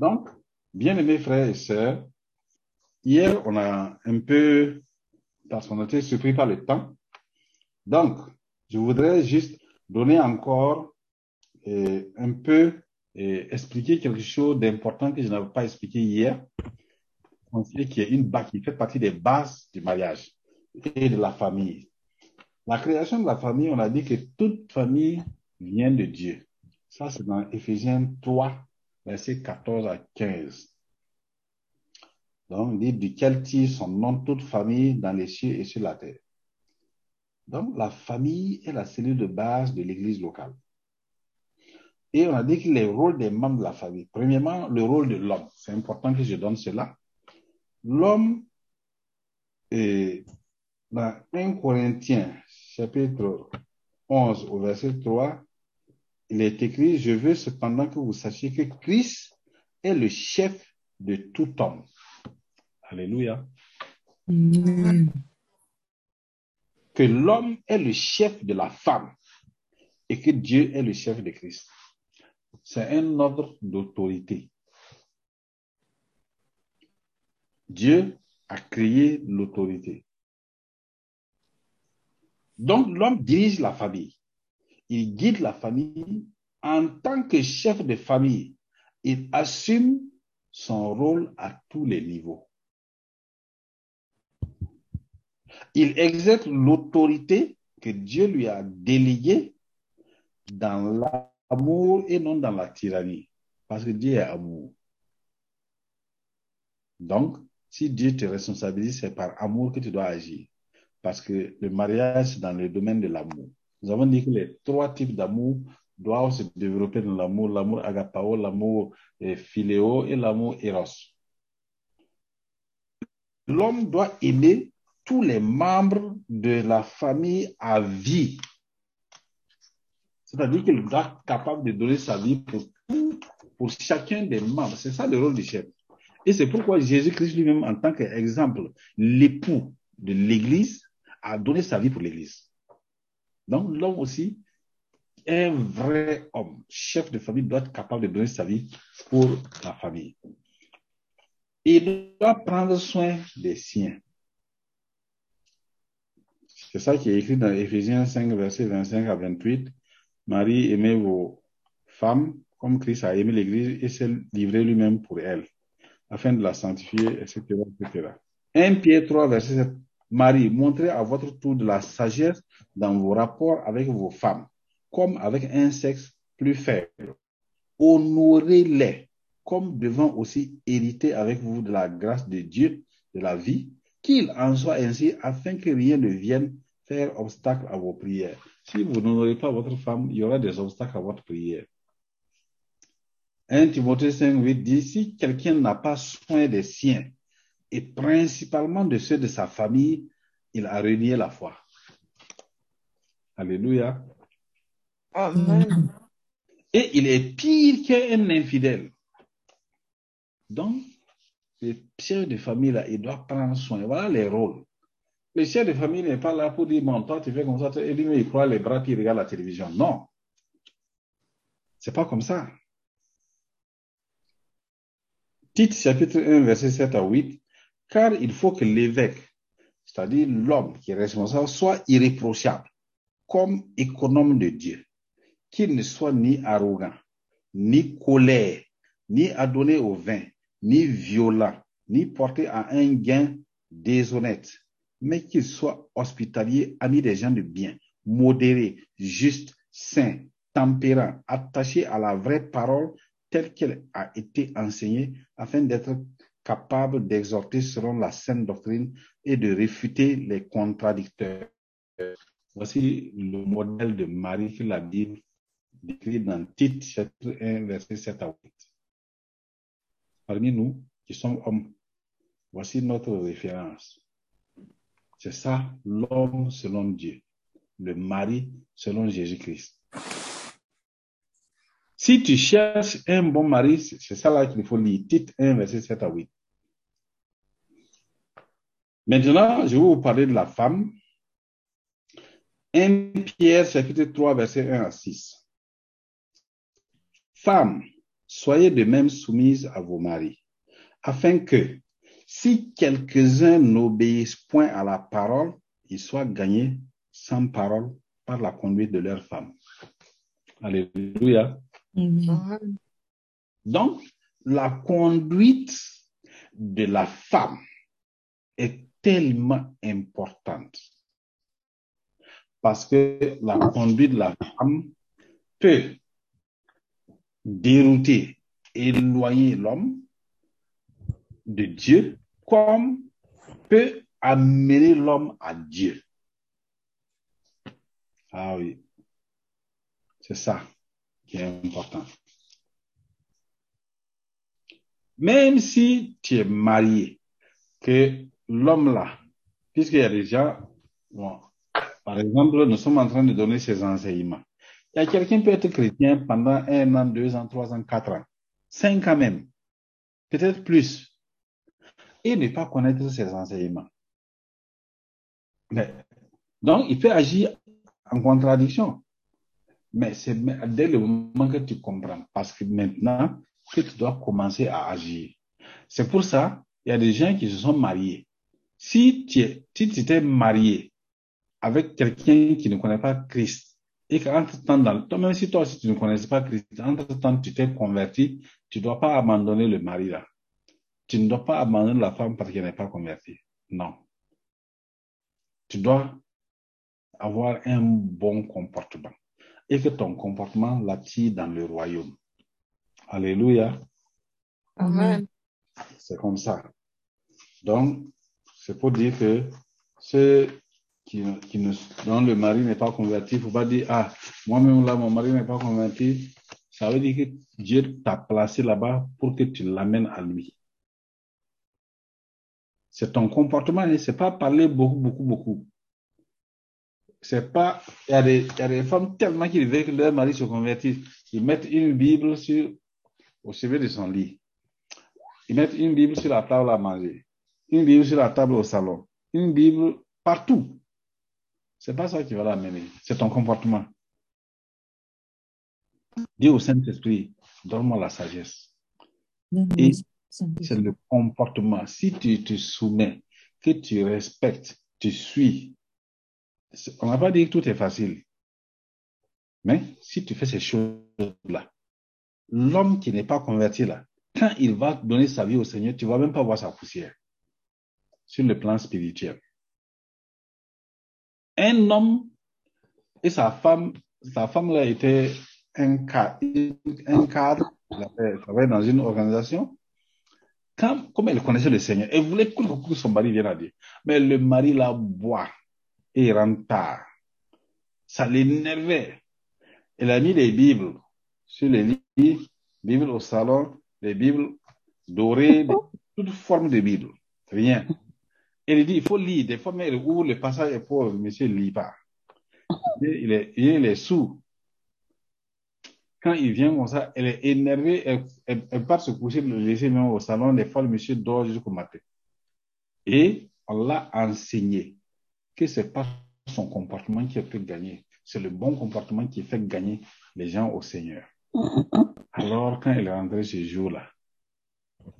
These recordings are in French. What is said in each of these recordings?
Donc, bien aimés frères et sœurs, hier, on a un peu, parce qu'on été surpris par le temps. Donc, je voudrais juste donner encore euh, un peu, euh, expliquer quelque chose d'important que je n'avais pas expliqué hier, qui est une base, qui fait partie des bases du mariage et de la famille. La création de la famille, on a dit que toute famille vient de Dieu. Ça, c'est dans Ephésiens 3, versets 14 à 15. Donc, dit duquel tire son nom toute famille dans les cieux et sur la terre? Donc, la famille est la cellule de base de l'église locale. Et on a dit que les rôles des membres de la famille. Premièrement, le rôle de l'homme. C'est important que je donne cela. L'homme, dans 1 Corinthiens, chapitre 11, au verset 3, il est écrit, je veux cependant que vous sachiez que Christ est le chef de tout homme. Alléluia. Que l'homme est le chef de la femme et que Dieu est le chef de Christ. C'est un ordre d'autorité. Dieu a créé l'autorité. Donc l'homme dirige la famille il guide la famille en tant que chef de famille. Il assume son rôle à tous les niveaux. Il exerce l'autorité que Dieu lui a déléguée dans l'amour et non dans la tyrannie. Parce que Dieu est amour. Donc, si Dieu te responsabilise, c'est par amour que tu dois agir. Parce que le mariage, c'est dans le domaine de l'amour. Nous avons dit que les trois types d'amour doivent se développer dans l'amour, l'amour agapao, l'amour eh, philéo et l'amour eros. L'homme doit aimer tous les membres de la famille à vie. C'est-à-dire qu'il doit être capable de donner sa vie pour, pour chacun des membres. C'est ça le rôle du chef. Et c'est pourquoi Jésus-Christ lui-même, en tant qu'exemple, l'époux de l'Église, a donné sa vie pour l'Église. Donc, l'homme aussi, un vrai homme, chef de famille, doit être capable de donner sa vie pour la famille. Il doit prendre soin des siens. C'est ça qui est écrit dans Ephésiens 5, versets 25 à 28. Marie, aimez vos femmes comme Christ a aimé l'Église et s'est livré lui-même pour elle, afin de la sanctifier, etc., etc. 1 Pierre 3, verset 7. Marie, montrez à votre tour de la sagesse dans vos rapports avec vos femmes, comme avec un sexe plus faible. Honorez-les, comme devant aussi hériter avec vous de la grâce de Dieu, de la vie, qu'il en soit ainsi, afin que rien ne vienne faire obstacle à vos prières. Si vous n'honorez pas votre femme, il y aura des obstacles à votre prière. 1 Timothée 5, 8 dit, si quelqu'un n'a pas soin des siens, et principalement de ceux de sa famille, il a renié la foi. Alléluia. Amen. Et il est pire qu'un infidèle. Donc, le chef de famille, là, il doit prendre soin. Voilà les rôles. Le chef de famille n'est pas là pour dire, bon, toi, tu fais comme ça, et lui, il croit les bras, puis il regarde la télévision. Non. C'est pas comme ça. Tite chapitre 1, verset 7 à 8 car il faut que l'évêque, c'est-à-dire l'homme qui est responsable, soit irréprochable, comme économe de Dieu, qu'il ne soit ni arrogant, ni colère, ni adonné au vin, ni violent, ni porté à un gain déshonnête, mais qu'il soit hospitalier, ami des gens de bien, modéré, juste, saint, tempérant, attaché à la vraie parole telle qu'elle a été enseignée, afin d'être capable d'exhorter selon la sainte doctrine et de réfuter les contradicteurs. Voici le modèle de Marie que la Bible décrit dans Tite, chapitre 1, verset 7 à 8. Parmi nous, qui sommes hommes, voici notre référence. C'est ça, l'homme selon Dieu, le mari selon Jésus-Christ. Si tu cherches un bon mari, c'est ça là qu'il faut lire. Tite 1, verset 7 à 8. Maintenant, je vais vous parler de la femme. 1 Pierre, chapitre 3, verset 1 à 6. Femme, soyez de même soumises à vos maris, afin que, si quelques-uns n'obéissent point à la parole, ils soient gagnés sans parole par la conduite de leurs femmes. Alléluia. Amen. Donc, la conduite de la femme est tellement importante parce que la conduite de la femme peut dérouter, éloigner l'homme de Dieu comme peut amener l'homme à Dieu. Ah oui, c'est ça qui est important. Même si tu es marié, que l'homme là, puisqu'il y a gens, bon, par exemple, nous sommes en train de donner ces enseignements. Il y a quelqu'un qui peut être chrétien pendant un an, deux ans, trois ans, quatre ans, cinq ans même, peut-être plus, et ne pas connaître ces enseignements. Donc, il peut agir en contradiction. Mais c'est dès le moment que tu comprends, parce que maintenant, tu dois commencer à agir. C'est pour ça, il y a des gens qui se sont mariés. Si tu es, si tu t'es marié avec quelqu'un qui ne connaît pas Christ, et qu'entre-temps, dans, toi, même si toi aussi tu ne connaissais pas Christ, entre-temps tu t'es converti, tu dois pas abandonner le mari là. Tu ne dois pas abandonner la femme parce qu'elle n'est pas convertie. Non. Tu dois avoir un bon comportement et que ton comportement l'attire dans le royaume. Alléluia. Amen. C'est comme ça. Donc, c'est pour dire que ceux qui, qui ne, dont le mari n'est pas converti, il ne faut pas dire, ah, moi-même là, mon mari n'est pas converti. Ça veut dire que Dieu t'a placé là-bas pour que tu l'amènes à lui. C'est ton comportement, et c'est pas parler beaucoup, beaucoup, beaucoup. C'est pas, il y, a des, il y a des femmes tellement qui veulent que leur mari se convertisse. Ils mettent une Bible sur, au chevet de son lit. Ils mettent une Bible sur la table à manger. Une Bible sur la table au salon. Une Bible partout. C'est pas ça qui va l'amener. C'est ton comportement. Dis au Saint-Esprit, donne-moi la sagesse. Et c'est le comportement. Si tu te soumets, que tu respectes, tu suis, on n'a pas dit que tout est facile. Mais si tu fais ces choses-là, l'homme qui n'est pas converti là, quand il va donner sa vie au Seigneur, tu ne vas même pas voir sa poussière sur le plan spirituel. Un homme et sa femme, sa femme là était un cadre, un cadre elle travaillait dans une organisation. Quand, comme elle connaissait le Seigneur, elle voulait que son mari vienne à dire. Mais le mari la boit et il rentre tard. Ça l'énervait. Elle a mis les Bibles sur les lits, Bible au salon, les Bibles dorées, toutes formes de Bibles. Rien. Elle dit, il faut lire. Des fois, mais elle ouvre le passage et pour monsieur ne lit pas. Il est, il est sous. Quand il vient comme ça, elle est énervée, elle, elle, elle part se coucher, le laisser même au salon. Des fois, le monsieur dort jusqu'au matin. Et on l'a enseigné que c'est pas son comportement qui a fait gagner. C'est le bon comportement qui fait gagner les gens au Seigneur. Alors, quand elle est rentrée ce jour-là,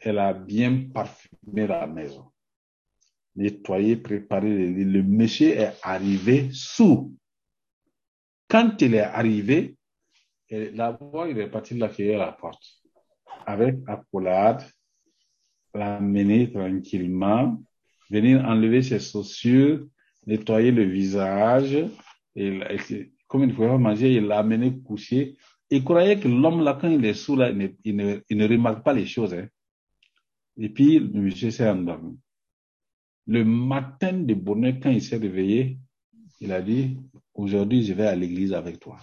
elle a bien parfumé la maison, nettoyé, préparé les lits. Le monsieur est arrivé sous. Quand il est arrivé, d'abord, il est parti l'accueillir à la porte avec accolade, l'amener tranquillement, venir enlever ses chaussures, nettoyer le visage, et, et comme il ne pouvait pas manger, il l'a amené coucher. Il croyait que l'homme là, quand il est sous là, il ne, il ne, il ne remarque pas les choses. Hein. Et puis, le monsieur s'est endormi. Le matin de bonheur, quand il s'est réveillé, il a dit, aujourd'hui, je vais à l'église avec toi.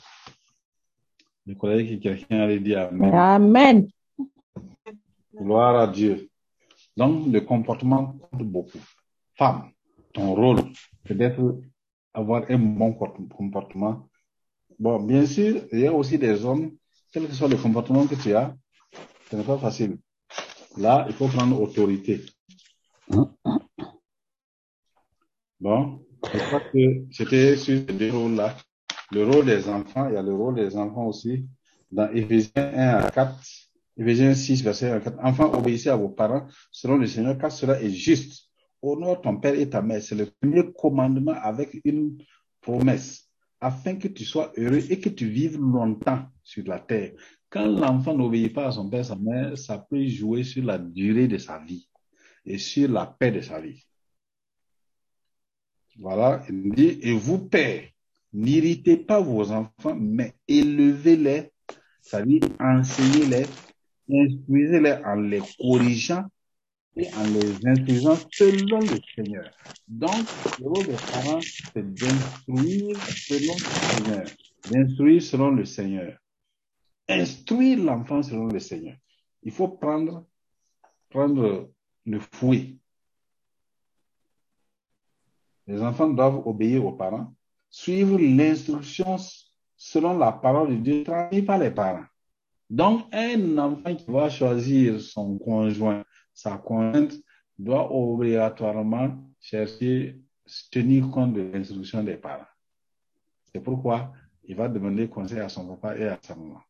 Je croyais que quelqu'un allait dire Amen. Amen. Gloire à Dieu. Donc, le comportement compte beaucoup. Femme, ton rôle, c'est d'être, avoir un bon comportement. Bon, bien sûr, il y a aussi des hommes, quel que soit le comportement que tu as, ce n'est pas facile. Là, il faut prendre autorité. Bon, je crois que c'était sur ces deux rôles-là. Le rôle des enfants, il y a le rôle des enfants aussi. Dans Éphésiens 1 à 4, Éphésiens 6, verset 4. Enfants, obéissez à vos parents selon le Seigneur, car cela est juste. Honore ton père et ta mère. C'est le premier commandement avec une promesse, afin que tu sois heureux et que tu vives longtemps sur la terre. Quand l'enfant n'obéit pas à son père, sa mère, ça peut jouer sur la durée de sa vie et sur la paix de sa vie. Voilà, il dit, et vous, pères, n'irritez pas vos enfants, mais élevez-les, c'est-à-dire enseignez-les, instruisez-les en les corrigeant et en les instruisant selon le Seigneur. Donc, le rôle des parents, c'est d'instruire selon le Seigneur, d'instruire selon le Seigneur. Instruire l'enfant selon le Seigneur. Il faut prendre, prendre le fouet. Les enfants doivent obéir aux parents, suivre l'instruction selon la parole de Dieu transmise par les parents. Donc, un enfant qui va choisir son conjoint, sa conjointe, doit obligatoirement chercher, tenir compte de l'instruction des parents. C'est pourquoi il va demander conseil à son papa et à sa maman.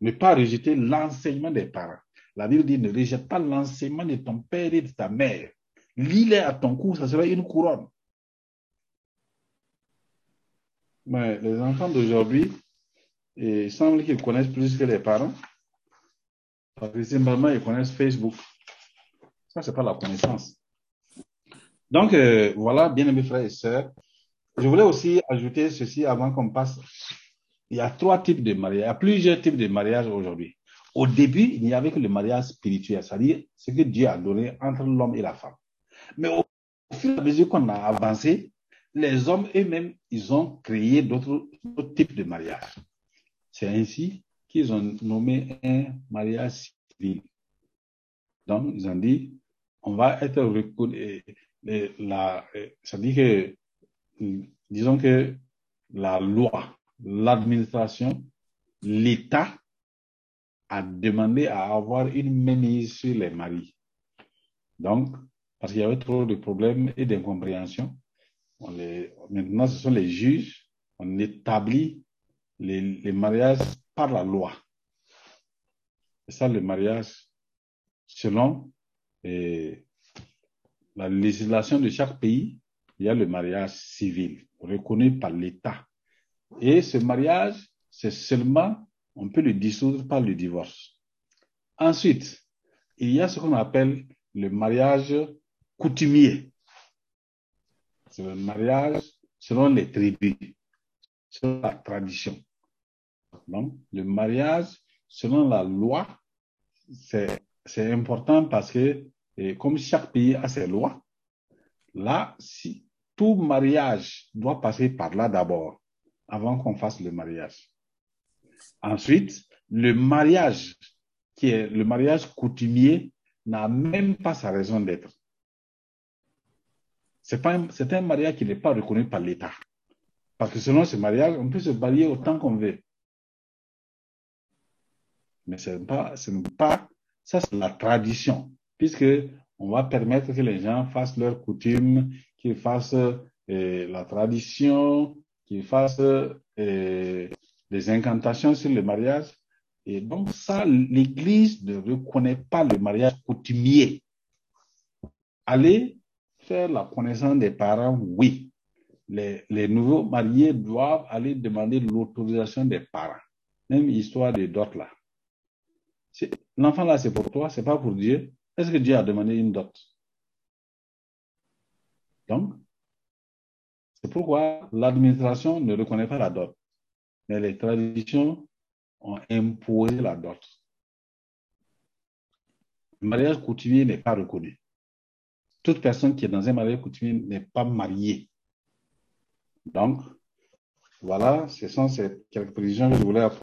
Ne pas rejeter l'enseignement des parents. La Bible dit ne rejette pas l'enseignement de ton père et de ta mère. Lis-les à ton cou, ça sera une couronne. Mais les enfants d'aujourd'hui, il semble qu'ils connaissent plus que les parents. Parce que simplement, ils connaissent Facebook. Ça, c'est pas la connaissance. Donc, euh, voilà, bien aimés frères et sœurs. Je voulais aussi ajouter ceci avant qu'on passe. Il y a trois types de mariage. Il y a plusieurs types de mariage aujourd'hui. Au début, il n'y avait que le mariage spirituel, c'est-à-dire ce que Dieu a donné entre l'homme et la femme. Mais au, fur et à mesure qu'on a avancé, les hommes eux-mêmes, ils ont créé d'autres types de mariage. C'est ainsi qu'ils ont nommé un mariage civil. Donc, ils ont dit, on va être reconnu, ça dit que, disons que la loi, l'administration, l'État a demandé à avoir une mainmise sur les maris. Donc, parce qu'il y avait trop de problèmes et d'incompréhension, maintenant ce sont les juges, on établit les, les mariages par la loi. C'est ça le mariage selon la législation de chaque pays. Il y a le mariage civil reconnu par l'État. Et ce mariage, c'est seulement, on peut le dissoudre par le divorce. Ensuite, il y a ce qu'on appelle le mariage coutumier. C'est le mariage selon les tribus, selon la tradition. Donc, le mariage selon la loi, c'est important parce que, comme chaque pays a ses lois, là, si tout mariage doit passer par là d'abord, avant qu'on fasse le mariage. Ensuite, le mariage, qui est le mariage coutumier, n'a même pas sa raison d'être. C'est un, un mariage qui n'est pas reconnu par l'État. Parce que selon ce mariage, on peut se marier autant qu'on veut. Mais ce n'est pas, pas, ça c'est la tradition, puisque on va permettre que les gens fassent leurs coutumes, qu'ils fassent euh, la tradition, qu'ils fassent euh, des incantations sur le mariage. Et donc ça, l'Église ne reconnaît pas le mariage coutumier. Allez faire la connaissance des parents, oui. Les, les nouveaux mariés doivent aller demander l'autorisation des parents. Même histoire de dot là. L'enfant là, c'est pour toi, c'est pas pour Dieu. Est-ce que Dieu a demandé une dot? Donc, c'est pourquoi l'administration ne reconnaît pas la dot. Mais les traditions ont imposé la dot. Le mariage coutumier n'est pas reconnu. Toute personne qui est dans un mariage coutumier n'est pas mariée. Donc, voilà, ce sont ces quelques précisions que je voulais apporter.